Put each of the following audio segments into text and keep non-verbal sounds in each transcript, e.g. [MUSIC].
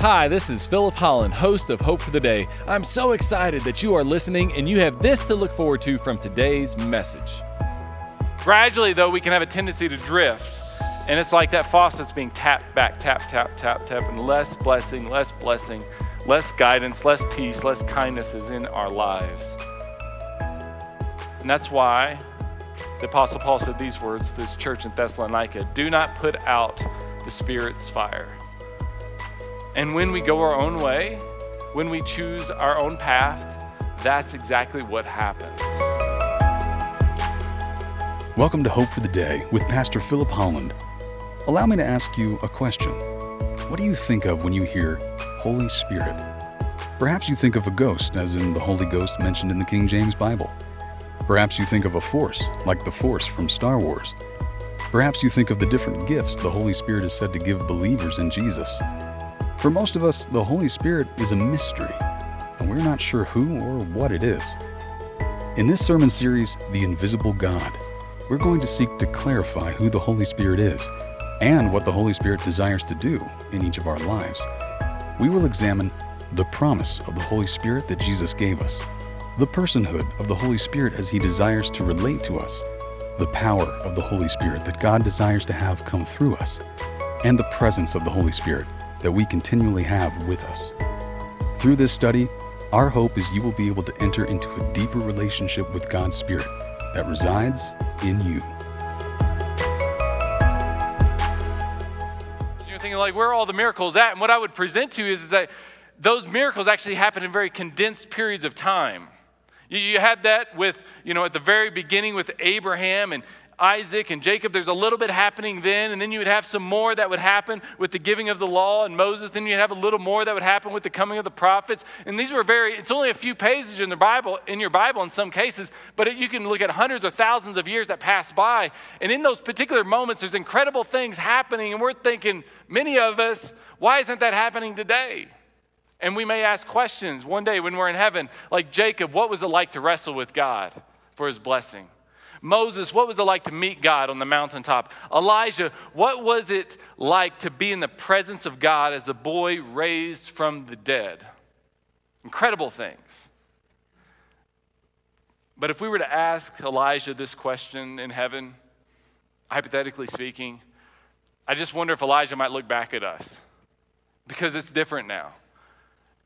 Hi, this is Philip Holland, host of Hope for the Day. I'm so excited that you are listening and you have this to look forward to from today's message. Gradually, though, we can have a tendency to drift. And it's like that faucet's being tapped back, tap, tap, tap, tap, and less blessing, less blessing, less guidance, less peace, less kindness is in our lives. And that's why the Apostle Paul said these words to this church in Thessalonica Do not put out the Spirit's fire. And when we go our own way, when we choose our own path, that's exactly what happens. Welcome to Hope for the Day with Pastor Philip Holland. Allow me to ask you a question. What do you think of when you hear Holy Spirit? Perhaps you think of a ghost, as in the Holy Ghost mentioned in the King James Bible. Perhaps you think of a force, like the Force from Star Wars. Perhaps you think of the different gifts the Holy Spirit is said to give believers in Jesus. For most of us, the Holy Spirit is a mystery, and we're not sure who or what it is. In this sermon series, The Invisible God, we're going to seek to clarify who the Holy Spirit is and what the Holy Spirit desires to do in each of our lives. We will examine the promise of the Holy Spirit that Jesus gave us the personhood of the Holy Spirit as He desires to relate to us, the power of the Holy Spirit that God desires to have come through us, and the presence of the Holy Spirit that we continually have with us. Through this study, our hope is you will be able to enter into a deeper relationship with God's Spirit that resides in you. You're thinking, like, where are all the miracles at? And what I would present to you is, is that those miracles actually happen in very condensed periods of time. You, you had that with, you know, at the very beginning with Abraham and Isaac and Jacob. There's a little bit happening then, and then you would have some more that would happen with the giving of the law and Moses. Then you'd have a little more that would happen with the coming of the prophets. And these were very, it's only a few pages in the Bible, in your Bible in some cases, but it, you can look at hundreds or thousands of years that pass by. And in those particular moments, there's incredible things happening, and we're thinking, many of us, why isn't that happening today? And we may ask questions one day when we're in heaven, like Jacob, what was it like to wrestle with God for his blessing? Moses, what was it like to meet God on the mountaintop? Elijah, what was it like to be in the presence of God as a boy raised from the dead? Incredible things. But if we were to ask Elijah this question in heaven, hypothetically speaking, I just wonder if Elijah might look back at us because it's different now.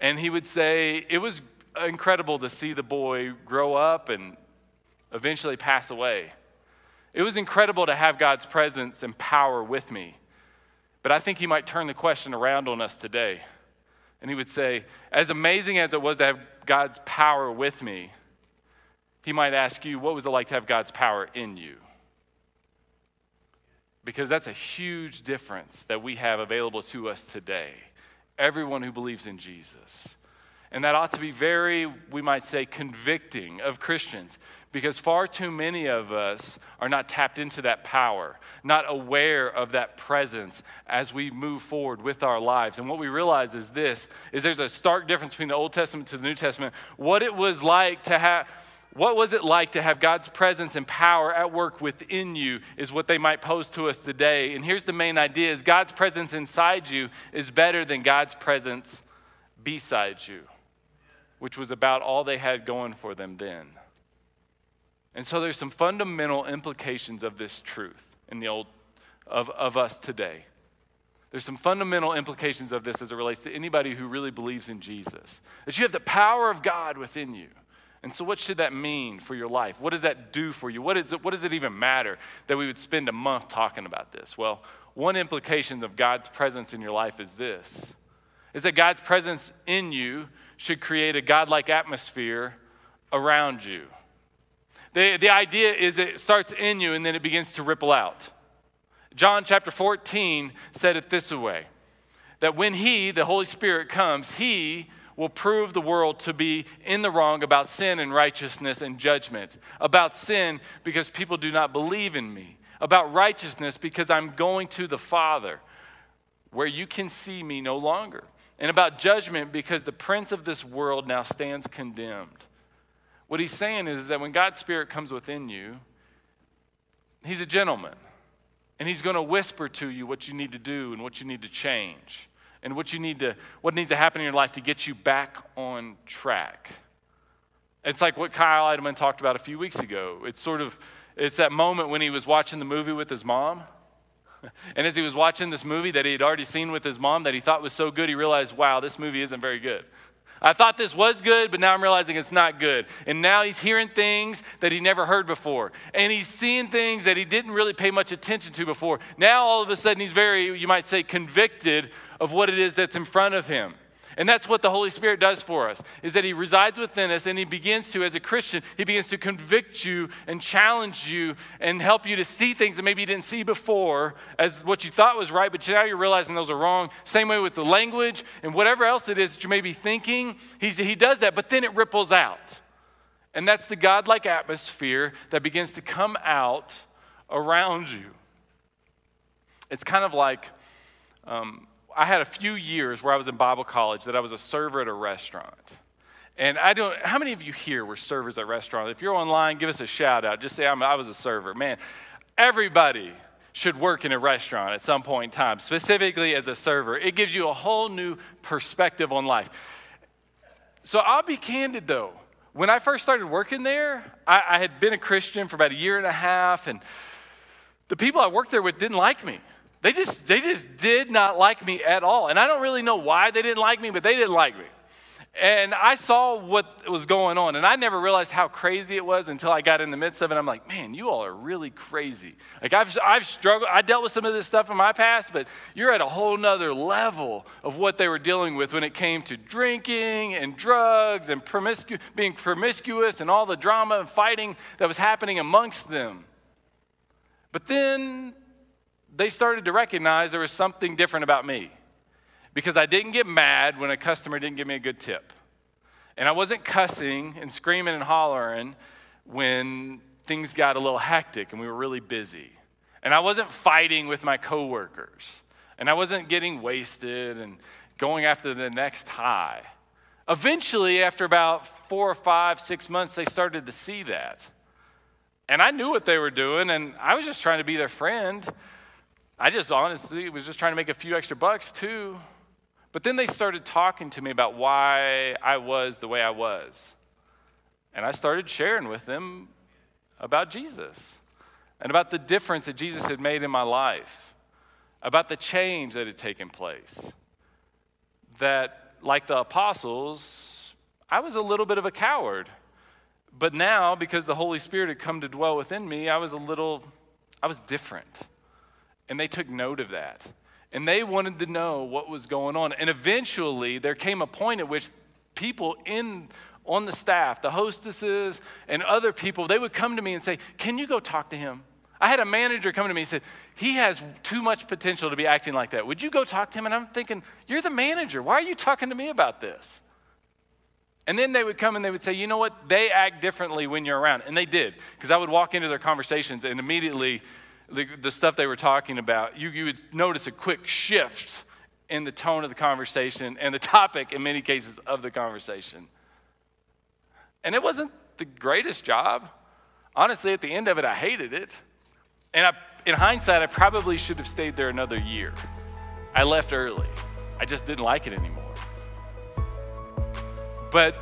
And he would say, It was incredible to see the boy grow up and eventually pass away. It was incredible to have God's presence and power with me. But I think he might turn the question around on us today. And he would say, as amazing as it was to have God's power with me, he might ask you, what was it like to have God's power in you? Because that's a huge difference that we have available to us today. Everyone who believes in Jesus. And that ought to be very, we might say, convicting of Christians because far too many of us are not tapped into that power, not aware of that presence as we move forward with our lives. And what we realize is this is there's a stark difference between the Old Testament to the New Testament. What it was like to have what was it like to have God's presence and power at work within you is what they might pose to us today. And here's the main idea is God's presence inside you is better than God's presence beside you, which was about all they had going for them then. And so there's some fundamental implications of this truth in the old of, of us today. There's some fundamental implications of this as it relates to anybody who really believes in Jesus. That you have the power of God within you. And so, what should that mean for your life? What does that do for you? What, is it, what does it even matter that we would spend a month talking about this? Well, one implication of God's presence in your life is this is that God's presence in you should create a godlike atmosphere around you. The, the idea is it starts in you and then it begins to ripple out. John chapter 14 said it this way that when He, the Holy Spirit, comes, He will prove the world to be in the wrong about sin and righteousness and judgment. About sin because people do not believe in me. About righteousness because I'm going to the Father where you can see me no longer. And about judgment because the prince of this world now stands condemned. What he's saying is, that when God's Spirit comes within you, he's a gentleman. And he's going to whisper to you what you need to do and what you need to change. and what you need to what needs to happen in your life to get you back on track. It's like what Kyle Idleman talked about a few weeks ago. It's sort of it's that moment when he was watching the movie with his mom. [LAUGHS] And as he was watching this movie that he had already seen with his mom that he thought was so good, he realized, wow, this movie isn't very good. I thought this was good, but now I'm realizing it's not good. And now he's hearing things that he never heard before. And he's seeing things that he didn't really pay much attention to before. Now all of a sudden he's very, you might say, convicted of what it is that's in front of him. And that's what the Holy Spirit does for us, is that He resides within us and He begins to, as a Christian, He begins to convict you and challenge you and help you to see things that maybe you didn't see before as what you thought was right, but now you're realizing those are wrong. Same way with the language and whatever else it is that you may be thinking, he's, He does that, but then it ripples out. And that's the godlike atmosphere that begins to come out around you. It's kind of like, um, I had a few years where I was in Bible college that I was a server at a restaurant. And I don't, how many of you here were servers at restaurants? If you're online, give us a shout out. Just say, i was a server. Man, everybody should work in a restaurant at some point in time, specifically as a server. It gives you a whole new perspective on life. So I'll be candid though. When I first started working there, I, I had been a Christian for about a year and a half, and the people I worked there with didn't like me. They just, they just did not like me at all. And I don't really know why they didn't like me, but they didn't like me. And I saw what was going on, and I never realized how crazy it was until I got in the midst of it. I'm like, man, you all are really crazy. Like, I've, I've struggled, I dealt with some of this stuff in my past, but you're at a whole nother level of what they were dealing with when it came to drinking and drugs and promiscu- being promiscuous and all the drama and fighting that was happening amongst them. But then they started to recognize there was something different about me because I didn't get mad when a customer didn't give me a good tip. And I wasn't cussing and screaming and hollering when things got a little hectic and we were really busy. And I wasn't fighting with my coworkers. And I wasn't getting wasted and going after the next high. Eventually, after about four or five, six months, they started to see that. And I knew what they were doing, and I was just trying to be their friend. I just honestly was just trying to make a few extra bucks too. But then they started talking to me about why I was the way I was. And I started sharing with them about Jesus and about the difference that Jesus had made in my life, about the change that had taken place. That, like the apostles, I was a little bit of a coward. But now, because the Holy Spirit had come to dwell within me, I was a little, I was different. And they took note of that. And they wanted to know what was going on. And eventually, there came a point at which people in on the staff, the hostesses and other people, they would come to me and say, Can you go talk to him? I had a manager come to me and said, He has too much potential to be acting like that. Would you go talk to him? And I'm thinking, You're the manager. Why are you talking to me about this? And then they would come and they would say, You know what? They act differently when you're around. And they did, because I would walk into their conversations and immediately the, the stuff they were talking about, you, you would notice a quick shift in the tone of the conversation and the topic, in many cases, of the conversation. And it wasn't the greatest job. Honestly, at the end of it, I hated it. And I, in hindsight, I probably should have stayed there another year. I left early. I just didn't like it anymore. But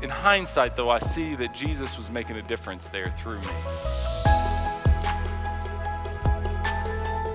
in hindsight, though, I see that Jesus was making a difference there through me.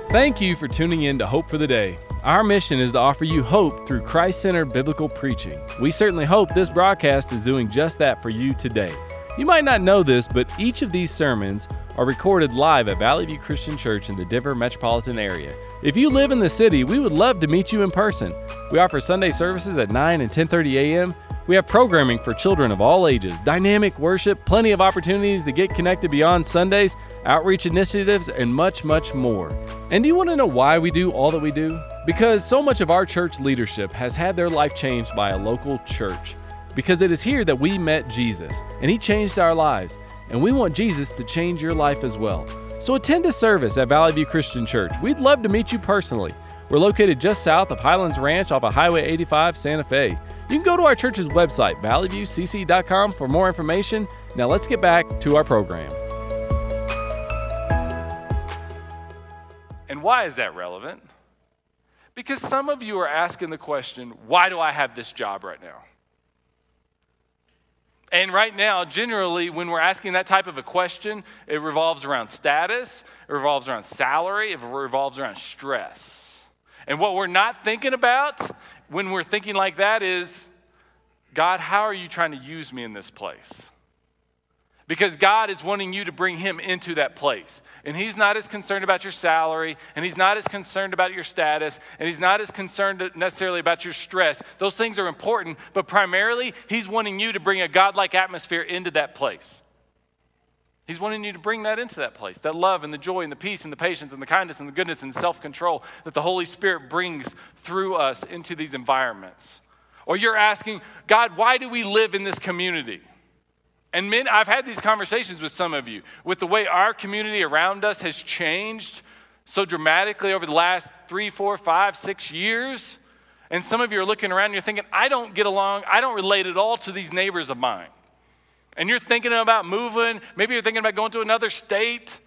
Thank you for tuning in to Hope for the Day. Our mission is to offer you hope through Christ centered biblical preaching. We certainly hope this broadcast is doing just that for you today. You might not know this, but each of these sermons are recorded live at Valley View Christian Church in the Denver metropolitan area. If you live in the city, we would love to meet you in person. We offer Sunday services at 9 and 10:30 a.m. We have programming for children of all ages, dynamic worship, plenty of opportunities to get connected beyond Sundays, outreach initiatives, and much, much more. And do you want to know why we do all that we do? Because so much of our church leadership has had their life changed by a local church. Because it is here that we met Jesus, and He changed our lives. And we want Jesus to change your life as well. So attend a service at Valley View Christian Church. We'd love to meet you personally. We're located just south of Highlands Ranch off of Highway 85, Santa Fe. You can go to our church's website, valleyviewcc.com, for more information. Now let's get back to our program. And why is that relevant? Because some of you are asking the question, why do I have this job right now? And right now, generally, when we're asking that type of a question, it revolves around status, it revolves around salary, it revolves around stress. And what we're not thinking about when we're thinking like that is God, how are you trying to use me in this place? Because God is wanting you to bring him into that place. And he's not as concerned about your salary, and he's not as concerned about your status, and he's not as concerned necessarily about your stress. Those things are important, but primarily, he's wanting you to bring a godlike atmosphere into that place. He's wanting you to bring that into that place that love and the joy and the peace and the patience and the kindness and the goodness and self control that the Holy Spirit brings through us into these environments. Or you're asking, God, why do we live in this community? And men, I've had these conversations with some of you with the way our community around us has changed so dramatically over the last three, four, five, six years. And some of you are looking around and you're thinking, I don't get along, I don't relate at all to these neighbors of mine. And you're thinking about moving, maybe you're thinking about going to another state.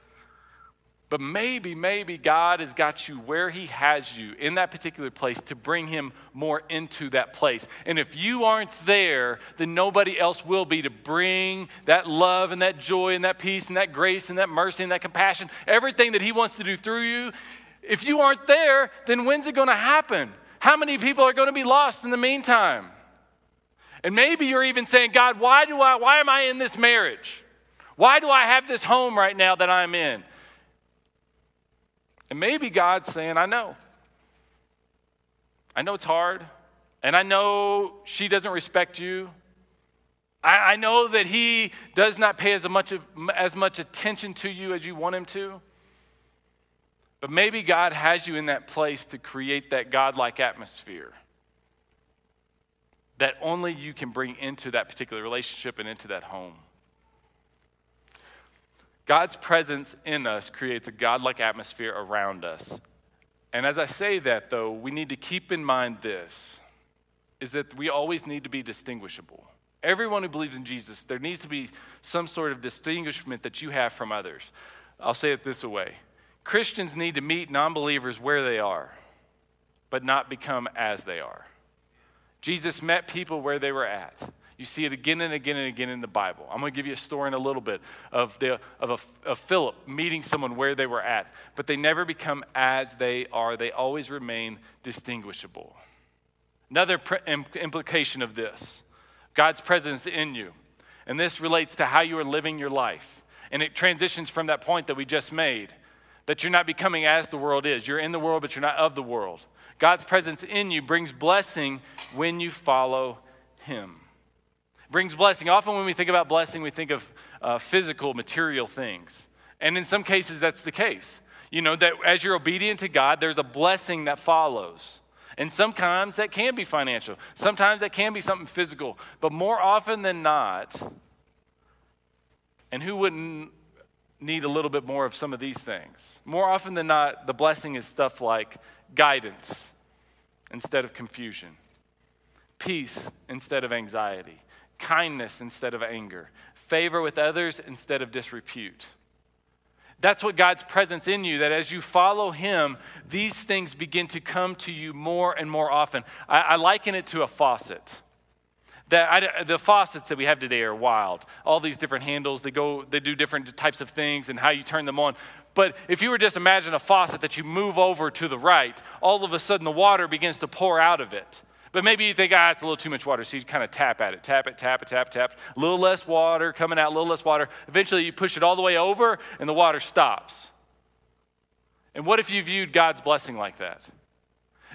But maybe, maybe God has got you where He has you in that particular place to bring Him more into that place. And if you aren't there, then nobody else will be to bring that love and that joy and that peace and that grace and that mercy and that compassion, everything that He wants to do through you. If you aren't there, then when's it going to happen? How many people are going to be lost in the meantime? And maybe you're even saying, God, why do I why am I in this marriage? Why do I have this home right now that I'm in? And maybe God's saying, I know. I know it's hard. And I know she doesn't respect you. I, I know that he does not pay as much, of, as much attention to you as you want him to. But maybe God has you in that place to create that godlike atmosphere that only you can bring into that particular relationship and into that home. God's presence in us creates a godlike atmosphere around us. And as I say that, though, we need to keep in mind this is that we always need to be distinguishable. Everyone who believes in Jesus, there needs to be some sort of distinguishment that you have from others. I'll say it this way Christians need to meet non believers where they are, but not become as they are. Jesus met people where they were at. You see it again and again and again in the Bible. I'm going to give you a story in a little bit of, the, of, a, of Philip meeting someone where they were at, but they never become as they are. They always remain distinguishable. Another pr- implication of this God's presence in you. And this relates to how you are living your life. And it transitions from that point that we just made that you're not becoming as the world is. You're in the world, but you're not of the world. God's presence in you brings blessing when you follow Him brings blessing. Often, when we think about blessing, we think of uh, physical, material things. And in some cases, that's the case. You know, that as you're obedient to God, there's a blessing that follows. And sometimes that can be financial, sometimes that can be something physical. But more often than not, and who wouldn't need a little bit more of some of these things? More often than not, the blessing is stuff like guidance instead of confusion, peace instead of anxiety, kindness instead of anger, favor with others instead of disrepute. That's what God's presence in you, that as you follow Him, these things begin to come to you more and more often. I, I liken it to a faucet. That I, the faucets that we have today are wild. All these different handles, they go, they do different types of things and how you turn them on. But if you were just imagine a faucet that you move over to the right, all of a sudden the water begins to pour out of it. But maybe you think, ah, it's a little too much water. So you kind of tap at it, tap it, tap it, tap, tap. A little less water coming out, a little less water. Eventually you push it all the way over and the water stops. And what if you viewed God's blessing like that?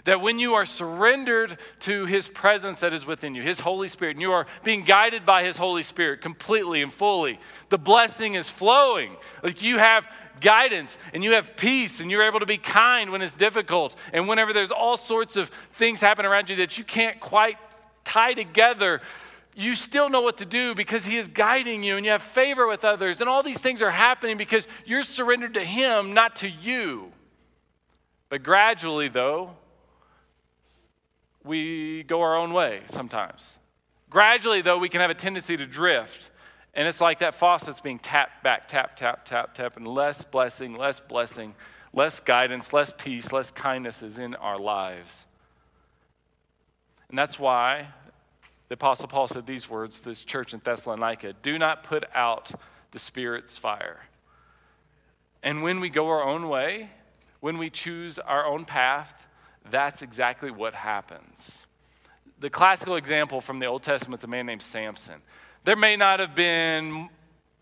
That when you are surrendered to His presence that is within you, His Holy Spirit, and you are being guided by His Holy Spirit completely and fully, the blessing is flowing. Like you have guidance and you have peace and you're able to be kind when it's difficult. And whenever there's all sorts of things happen around you that you can't quite tie together, you still know what to do because He is guiding you and you have favor with others. And all these things are happening because you're surrendered to Him, not to you. But gradually, though, we go our own way sometimes. Gradually, though, we can have a tendency to drift and it's like that faucet's being tapped back, tap, tap, tap, tap, and less blessing, less blessing, less guidance, less peace, less kindness is in our lives. And that's why the Apostle Paul said these words to this church in Thessalonica Do not put out the Spirit's fire. And when we go our own way, when we choose our own path, that's exactly what happens. The classical example from the Old Testament is a man named Samson. There may not have been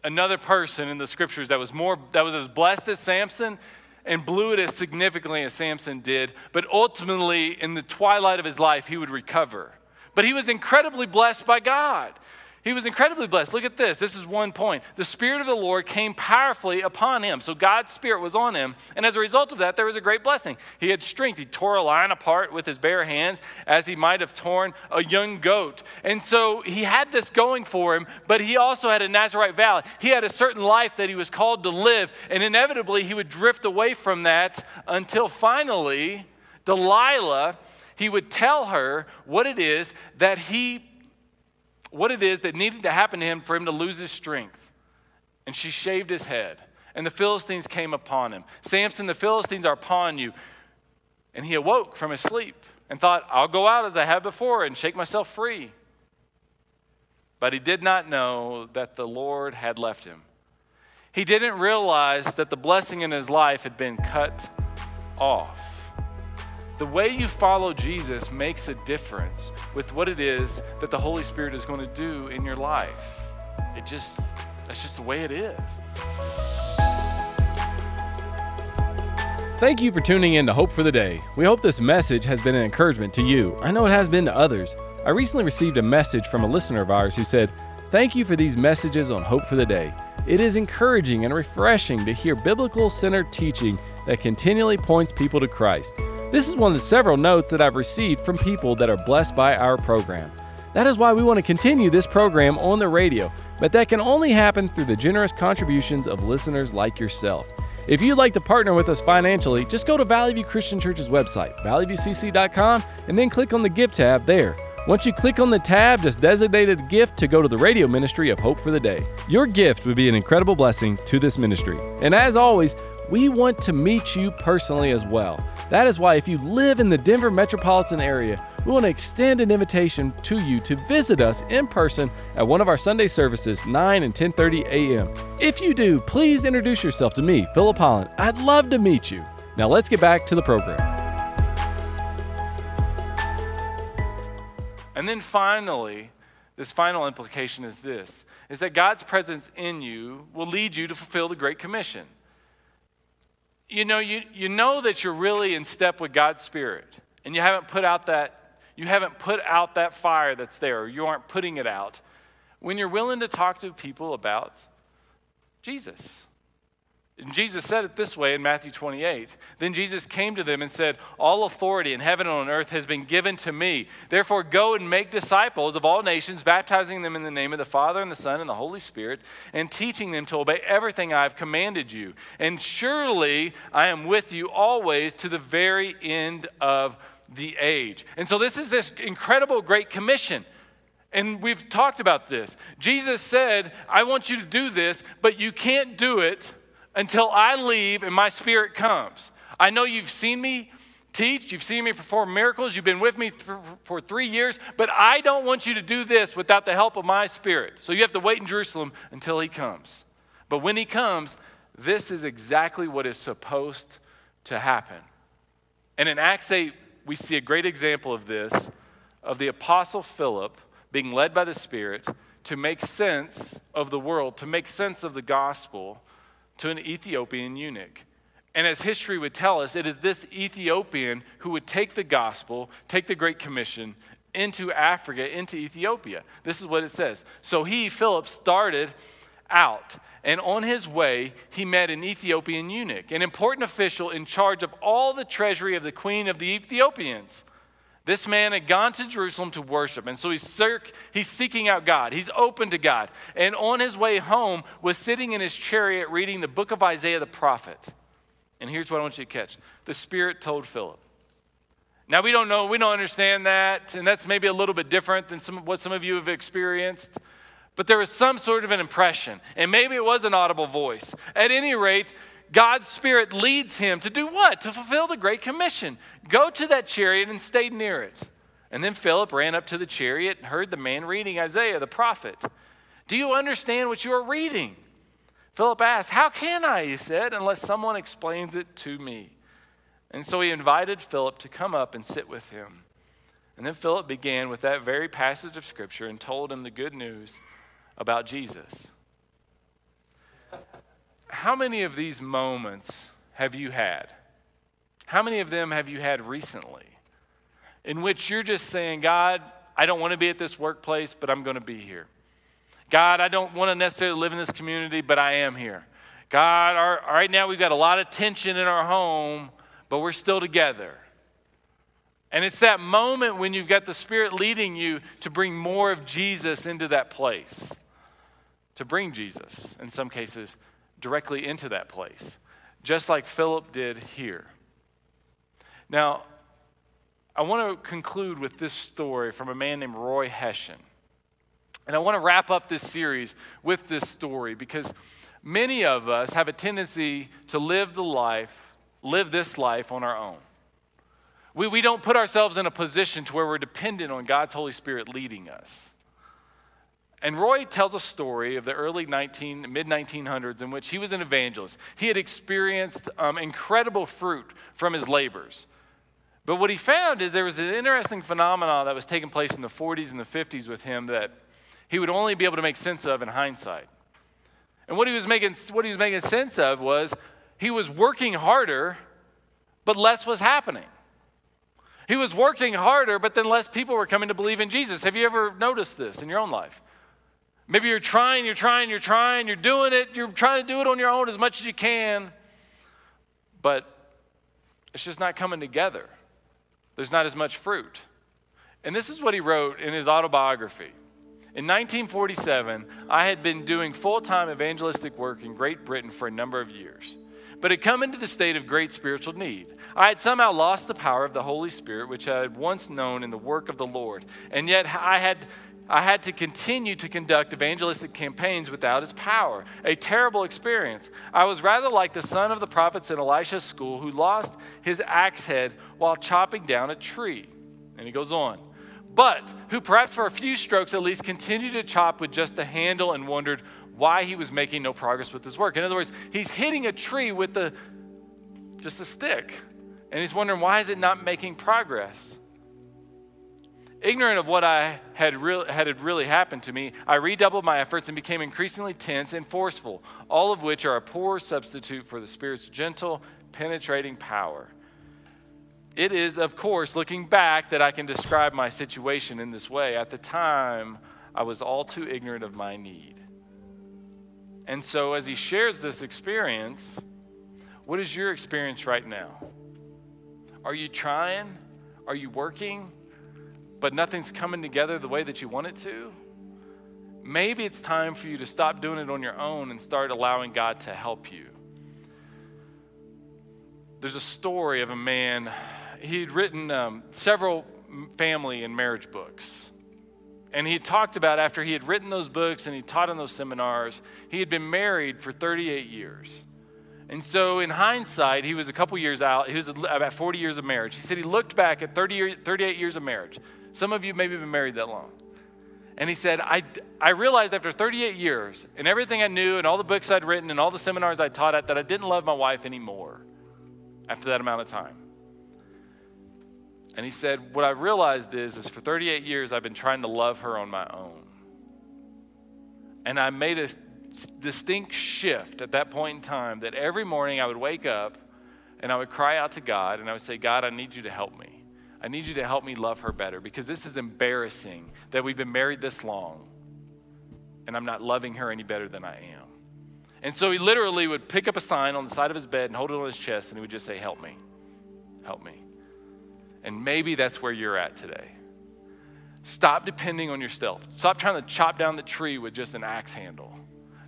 another person in the scriptures that was more that was as blessed as Samson and blew it as significantly as Samson did, but ultimately in the twilight of his life he would recover. But he was incredibly blessed by God. He was incredibly blessed. Look at this. This is one point. The Spirit of the Lord came powerfully upon him. So God's Spirit was on him. And as a result of that, there was a great blessing. He had strength. He tore a lion apart with his bare hands as he might have torn a young goat. And so he had this going for him, but he also had a Nazarite vow. He had a certain life that he was called to live. And inevitably, he would drift away from that until finally, Delilah, he would tell her what it is that he what it is that needed to happen to him for him to lose his strength. And she shaved his head. And the Philistines came upon him. Samson, the Philistines are upon you. And he awoke from his sleep and thought, I'll go out as I have before and shake myself free. But he did not know that the Lord had left him. He didn't realize that the blessing in his life had been cut off. The way you follow Jesus makes a difference with what it is that the Holy Spirit is going to do in your life. It just, that's just the way it is. Thank you for tuning in to Hope for the Day. We hope this message has been an encouragement to you. I know it has been to others. I recently received a message from a listener of ours who said, Thank you for these messages on Hope for the Day. It is encouraging and refreshing to hear biblical centered teaching that continually points people to Christ. This is one of the several notes that I've received from people that are blessed by our program. That is why we want to continue this program on the radio, but that can only happen through the generous contributions of listeners like yourself. If you'd like to partner with us financially, just go to Valley View Christian Church's website, valleyviewcc.com, and then click on the Give tab there. Once you click on the tab, just designate a gift to go to the radio ministry of Hope for the Day. Your gift would be an incredible blessing to this ministry. And as always, we want to meet you personally as well. That is why, if you live in the Denver metropolitan area, we want to extend an invitation to you to visit us in person at one of our Sunday services, 9 and 10:30 a.m. If you do, please introduce yourself to me, Philip Holland. I'd love to meet you. Now let's get back to the program. And then finally, this final implication is this is that God's presence in you will lead you to fulfill the Great Commission you know, you, you know that you're really in step with God's Spirit, and you haven't put out that you haven't put out that fire that's there, you aren't putting it out when you're willing to talk to people about Jesus. And Jesus said it this way in Matthew 28. Then Jesus came to them and said, All authority in heaven and on earth has been given to me. Therefore, go and make disciples of all nations, baptizing them in the name of the Father and the Son and the Holy Spirit, and teaching them to obey everything I have commanded you. And surely I am with you always to the very end of the age. And so, this is this incredible great commission. And we've talked about this. Jesus said, I want you to do this, but you can't do it until I leave and my spirit comes. I know you've seen me teach, you've seen me perform miracles, you've been with me th- for three years, but I don't want you to do this without the help of my spirit. So you have to wait in Jerusalem until he comes. But when he comes, this is exactly what is supposed to happen. And in Acts 8, we see a great example of this of the Apostle Philip being led by the Spirit to make sense of the world, to make sense of the gospel to an Ethiopian eunuch. And as history would tell us, it is this Ethiopian who would take the gospel, take the Great Commission into Africa, into Ethiopia. This is what it says. So he, Philip, started out. And on his way, he met an Ethiopian eunuch, an important official in charge of all the treasury of the queen of the Ethiopians. This man had gone to Jerusalem to worship, and so he's, he's seeking out God. He's open to God. And on his way home, was sitting in his chariot reading the book of Isaiah the prophet. And here's what I want you to catch the Spirit told Philip. Now, we don't know, we don't understand that, and that's maybe a little bit different than some, what some of you have experienced. But there was some sort of an impression, and maybe it was an audible voice. At any rate, God's Spirit leads him to do what? To fulfill the Great Commission. Go to that chariot and stay near it. And then Philip ran up to the chariot and heard the man reading Isaiah the prophet. Do you understand what you are reading? Philip asked, How can I, he said, unless someone explains it to me? And so he invited Philip to come up and sit with him. And then Philip began with that very passage of Scripture and told him the good news about Jesus. How many of these moments have you had? How many of them have you had recently? In which you're just saying, God, I don't want to be at this workplace, but I'm going to be here. God, I don't want to necessarily live in this community, but I am here. God, our, right now we've got a lot of tension in our home, but we're still together. And it's that moment when you've got the Spirit leading you to bring more of Jesus into that place, to bring Jesus, in some cases, directly into that place, just like Philip did here. Now, I want to conclude with this story from a man named Roy Hession. And I want to wrap up this series with this story because many of us have a tendency to live the life, live this life on our own. We, we don't put ourselves in a position to where we're dependent on God's Holy Spirit leading us. And Roy tells a story of the early 19, mid 1900s in which he was an evangelist. He had experienced um, incredible fruit from his labors. But what he found is there was an interesting phenomenon that was taking place in the 40s and the 50s with him that he would only be able to make sense of in hindsight. And what he was making, what he was making sense of was he was working harder, but less was happening. He was working harder, but then less people were coming to believe in Jesus. Have you ever noticed this in your own life? Maybe you're trying, you're trying, you're trying, you're doing it, you're trying to do it on your own as much as you can, but it's just not coming together. There's not as much fruit. And this is what he wrote in his autobiography. In 1947, I had been doing full time evangelistic work in Great Britain for a number of years, but had come into the state of great spiritual need. I had somehow lost the power of the Holy Spirit, which I had once known in the work of the Lord, and yet I had I had to continue to conduct evangelistic campaigns without his power. A terrible experience. I was rather like the son of the prophets in Elisha's school who lost his axe head while chopping down a tree. And he goes on. But who perhaps for a few strokes at least continued to chop with just the handle and wondered why he was making no progress with his work. In other words, he's hitting a tree with the, just a stick. And he's wondering why is it not making progress? Ignorant of what I had, re- had really happened to me, I redoubled my efforts and became increasingly tense and forceful, all of which are a poor substitute for the Spirit's gentle, penetrating power. It is, of course, looking back, that I can describe my situation in this way. At the time, I was all too ignorant of my need. And so, as he shares this experience, what is your experience right now? Are you trying? Are you working? But nothing's coming together the way that you want it to, maybe it's time for you to stop doing it on your own and start allowing God to help you. There's a story of a man, he'd written um, several family and marriage books. And he talked about after he had written those books and he taught in those seminars, he had been married for 38 years. And so, in hindsight, he was a couple years out. He was about 40 years of marriage. He said he looked back at 30 38 years of marriage. Some of you maybe have been married that long. And he said, I, I realized after 38 years and everything I knew and all the books I'd written and all the seminars I taught at that I didn't love my wife anymore after that amount of time. And he said, What I realized is, is for 38 years I've been trying to love her on my own. And I made a distinct shift at that point in time that every morning I would wake up and I would cry out to God and I would say, God, I need you to help me. I need you to help me love her better because this is embarrassing that we've been married this long and I'm not loving her any better than I am. And so he literally would pick up a sign on the side of his bed and hold it on his chest and he would just say, Help me. Help me. And maybe that's where you're at today. Stop depending on yourself. Stop trying to chop down the tree with just an axe handle.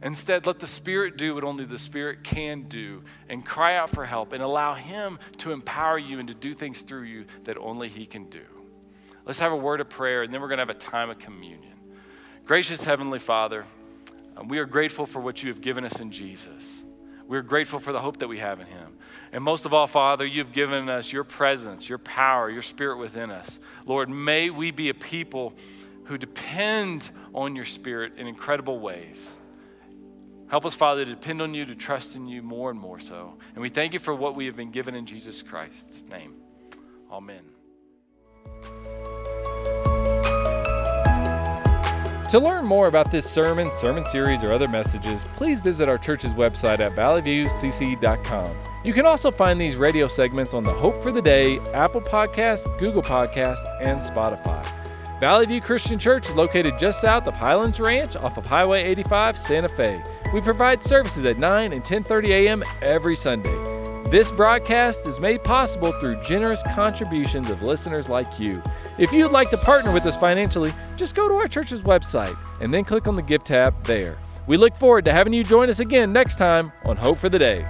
Instead, let the Spirit do what only the Spirit can do and cry out for help and allow Him to empower you and to do things through you that only He can do. Let's have a word of prayer and then we're going to have a time of communion. Gracious Heavenly Father, uh, we are grateful for what you have given us in Jesus. We're grateful for the hope that we have in Him. And most of all, Father, you've given us your presence, your power, your spirit within us. Lord, may we be a people who depend on your spirit in incredible ways. Help us, Father, to depend on you, to trust in you more and more so. And we thank you for what we have been given in Jesus Christ's name. Amen. To learn more about this sermon, sermon series, or other messages, please visit our church's website at valleyviewcc.com. You can also find these radio segments on the Hope for the Day, Apple Podcasts, Google Podcasts, and Spotify. Valley View Christian Church is located just south of Highlands Ranch off of Highway 85, Santa Fe. We provide services at 9 and 10:30 a.m. every Sunday. This broadcast is made possible through generous contributions of listeners like you. If you'd like to partner with us financially, just go to our church's website and then click on the Give tab there. We look forward to having you join us again next time on Hope for the Day.